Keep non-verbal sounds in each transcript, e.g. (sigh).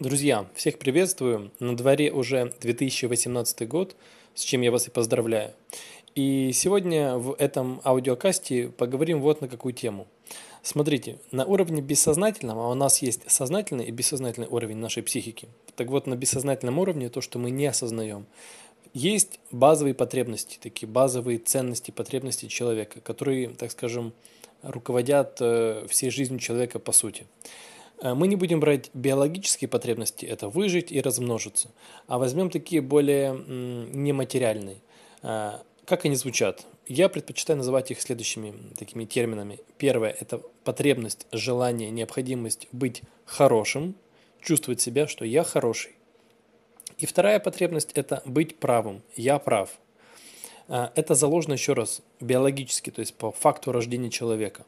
Друзья, всех приветствую. На дворе уже 2018 год, с чем я вас и поздравляю. И сегодня в этом аудиокасте поговорим вот на какую тему. Смотрите, на уровне бессознательного, а у нас есть сознательный и бессознательный уровень нашей психики. Так вот, на бессознательном уровне то, что мы не осознаем. Есть базовые потребности, такие базовые ценности, потребности человека, которые, так скажем, руководят э, всей жизнью человека по сути. Э, мы не будем брать биологические потребности, это выжить и размножиться, а возьмем такие более нематериальные. Э, как они звучат? Я предпочитаю называть их следующими такими терминами. Первое – это потребность, желание, необходимость быть хорошим, чувствовать себя, что я хороший. И вторая потребность – это быть правым, я прав. Это заложено еще раз биологически, то есть по факту рождения человека.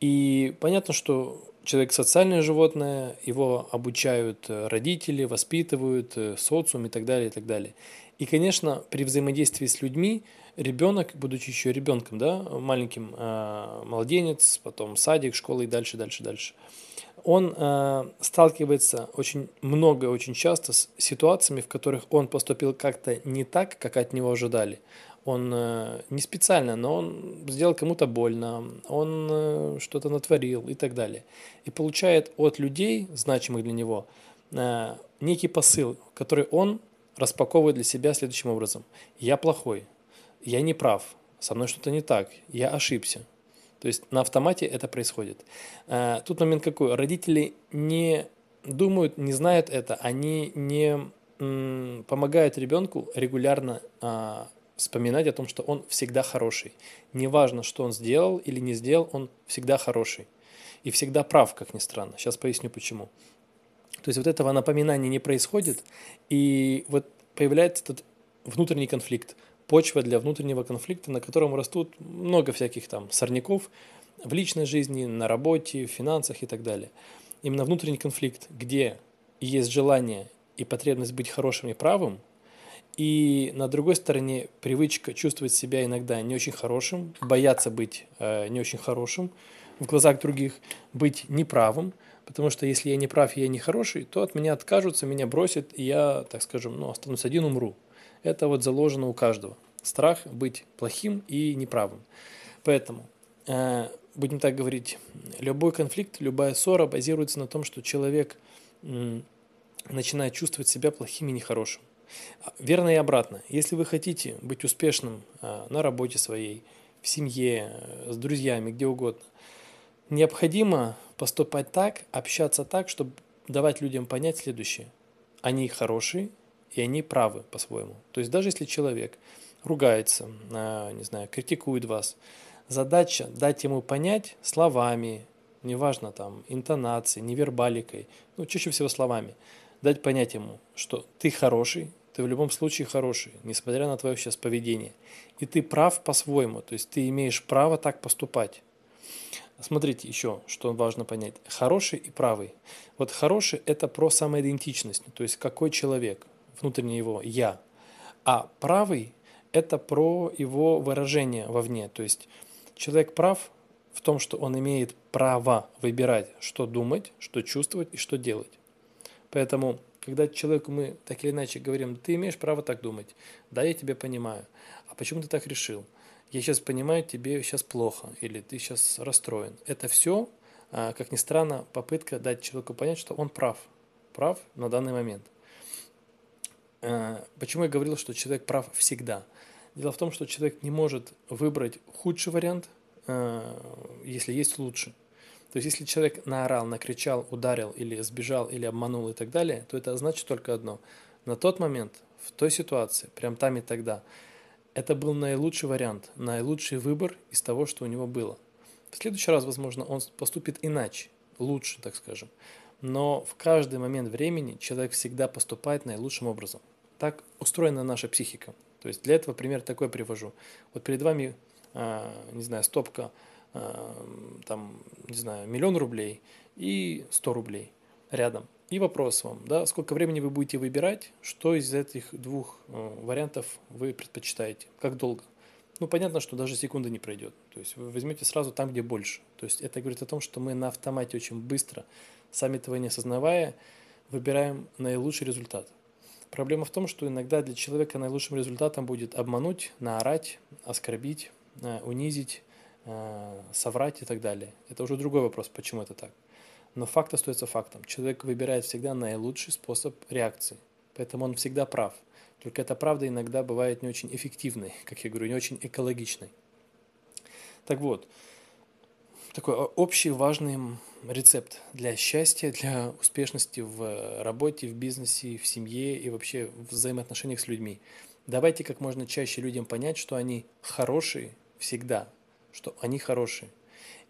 И понятно, что человек социальное животное, его обучают э, родители, воспитывают, э, социум и так далее, и так далее. И, конечно, при взаимодействии с людьми ребенок, будучи еще ребенком, да, маленьким, э, младенец, потом садик, школа и дальше, дальше, дальше, он э, сталкивается очень много, очень часто с ситуациями, в которых он поступил как-то не так, как от него ожидали он э, не специально, но он сделал кому-то больно, он э, что-то натворил и так далее. И получает от людей, значимых для него, э, некий посыл, который он распаковывает для себя следующим образом. Я плохой, я не прав, со мной что-то не так, я ошибся. То есть на автомате это происходит. Тут момент какой? Родители не думают, не знают это, они не помогают ребенку регулярно а, вспоминать о том, что он всегда хороший. Неважно, что он сделал или не сделал, он всегда хороший. И всегда прав, как ни странно. Сейчас поясню почему. То есть вот этого напоминания не происходит, и вот появляется этот внутренний конфликт, почва для внутреннего конфликта, на котором растут много всяких там сорняков в личной жизни, на работе, в финансах и так далее. Именно внутренний конфликт, где есть желание и потребность быть хорошим и правым, и на другой стороне привычка чувствовать себя иногда не очень хорошим, бояться быть э, не очень хорошим в глазах других, быть неправым, потому что если я не прав я не хороший, то от меня откажутся, меня бросят, и я, так скажем, ну, останусь один, умру. Это вот заложено у каждого. Страх быть плохим и неправым. Поэтому, э, будем так говорить, любой конфликт, любая ссора базируется на том, что человек э, начинает чувствовать себя плохим и нехорошим. Верно и обратно. Если вы хотите быть успешным а, на работе своей, в семье, с друзьями, где угодно, необходимо поступать так, общаться так, чтобы давать людям понять следующее. Они хорошие, и они правы по-своему. То есть даже если человек ругается, а, не знаю, критикует вас, задача дать ему понять словами, неважно там, интонацией, невербаликой, ну, чаще всего словами, дать понять ему, что ты хороший, ты в любом случае хороший, несмотря на твое сейчас поведение. И ты прав по-своему, то есть ты имеешь право так поступать. Смотрите еще, что важно понять. Хороший и правый. Вот хороший – это про самоидентичность, то есть какой человек, внутренне его «я». А правый – это про его выражение вовне, то есть человек прав в том, что он имеет право выбирать, что думать, что чувствовать и что делать. Поэтому когда человеку мы так или иначе говорим, ты имеешь право так думать, да, я тебя понимаю, а почему ты так решил? Я сейчас понимаю, тебе сейчас плохо, или ты сейчас расстроен. Это все, а, как ни странно, попытка дать человеку понять, что он прав, прав на данный момент. А, почему я говорил, что человек прав всегда? Дело в том, что человек не может выбрать худший вариант, а, если есть лучший. То есть, если человек наорал, накричал, ударил или сбежал, или обманул и так далее, то это значит только одно. На тот момент, в той ситуации, прям там и тогда, это был наилучший вариант, наилучший выбор из того, что у него было. В следующий раз, возможно, он поступит иначе, лучше, так скажем. Но в каждый момент времени человек всегда поступает наилучшим образом. Так устроена наша психика. То есть для этого пример такой привожу. Вот перед вами, а, не знаю, стопка там, не знаю, миллион рублей и 100 рублей рядом. И вопрос вам, да, сколько времени вы будете выбирать, что из этих двух э, вариантов вы предпочитаете, как долго. Ну, понятно, что даже секунды не пройдет. То есть вы возьмете сразу там, где больше. То есть это говорит о том, что мы на автомате очень быстро, сами этого не осознавая, выбираем наилучший результат. Проблема в том, что иногда для человека наилучшим результатом будет обмануть, наорать, оскорбить, э, унизить, соврать и так далее. Это уже другой вопрос, почему это так. Но факт остается фактом. Человек выбирает всегда наилучший способ реакции. Поэтому он всегда прав. Только эта правда иногда бывает не очень эффективной, (laughs) как я говорю, не очень экологичной. Так вот, такой общий важный рецепт для счастья, для успешности в работе, в бизнесе, в семье и вообще в взаимоотношениях с людьми. Давайте как можно чаще людям понять, что они хорошие всегда, что они хорошие,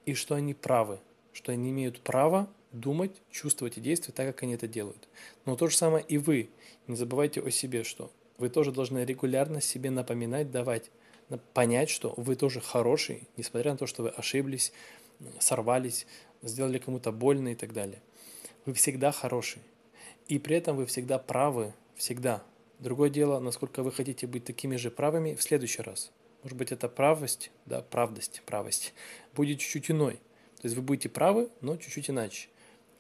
и что они правы, что они имеют право думать, чувствовать и действовать так, как они это делают. Но то же самое и вы. Не забывайте о себе, что вы тоже должны регулярно себе напоминать, давать, понять, что вы тоже хороший, несмотря на то, что вы ошиблись, сорвались, сделали кому-то больно и так далее. Вы всегда хороший. И при этом вы всегда правы, всегда. Другое дело, насколько вы хотите быть такими же правыми в следующий раз. Может быть, эта правость, да, правдость, правость, будет чуть-чуть иной. То есть вы будете правы, но чуть-чуть иначе.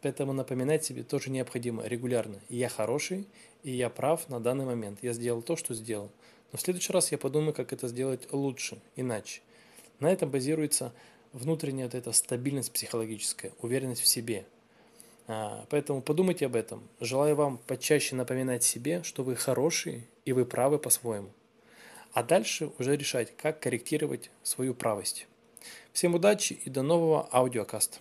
Поэтому напоминать себе тоже необходимо регулярно. Я хороший, и я прав на данный момент. Я сделал то, что сделал. Но в следующий раз я подумаю, как это сделать лучше, иначе. На этом базируется внутренняя вот эта стабильность психологическая, уверенность в себе. А, поэтому подумайте об этом. Желаю вам почаще напоминать себе, что вы хорошие и вы правы по-своему. А дальше уже решать, как корректировать свою правость. Всем удачи и до нового аудиокаста.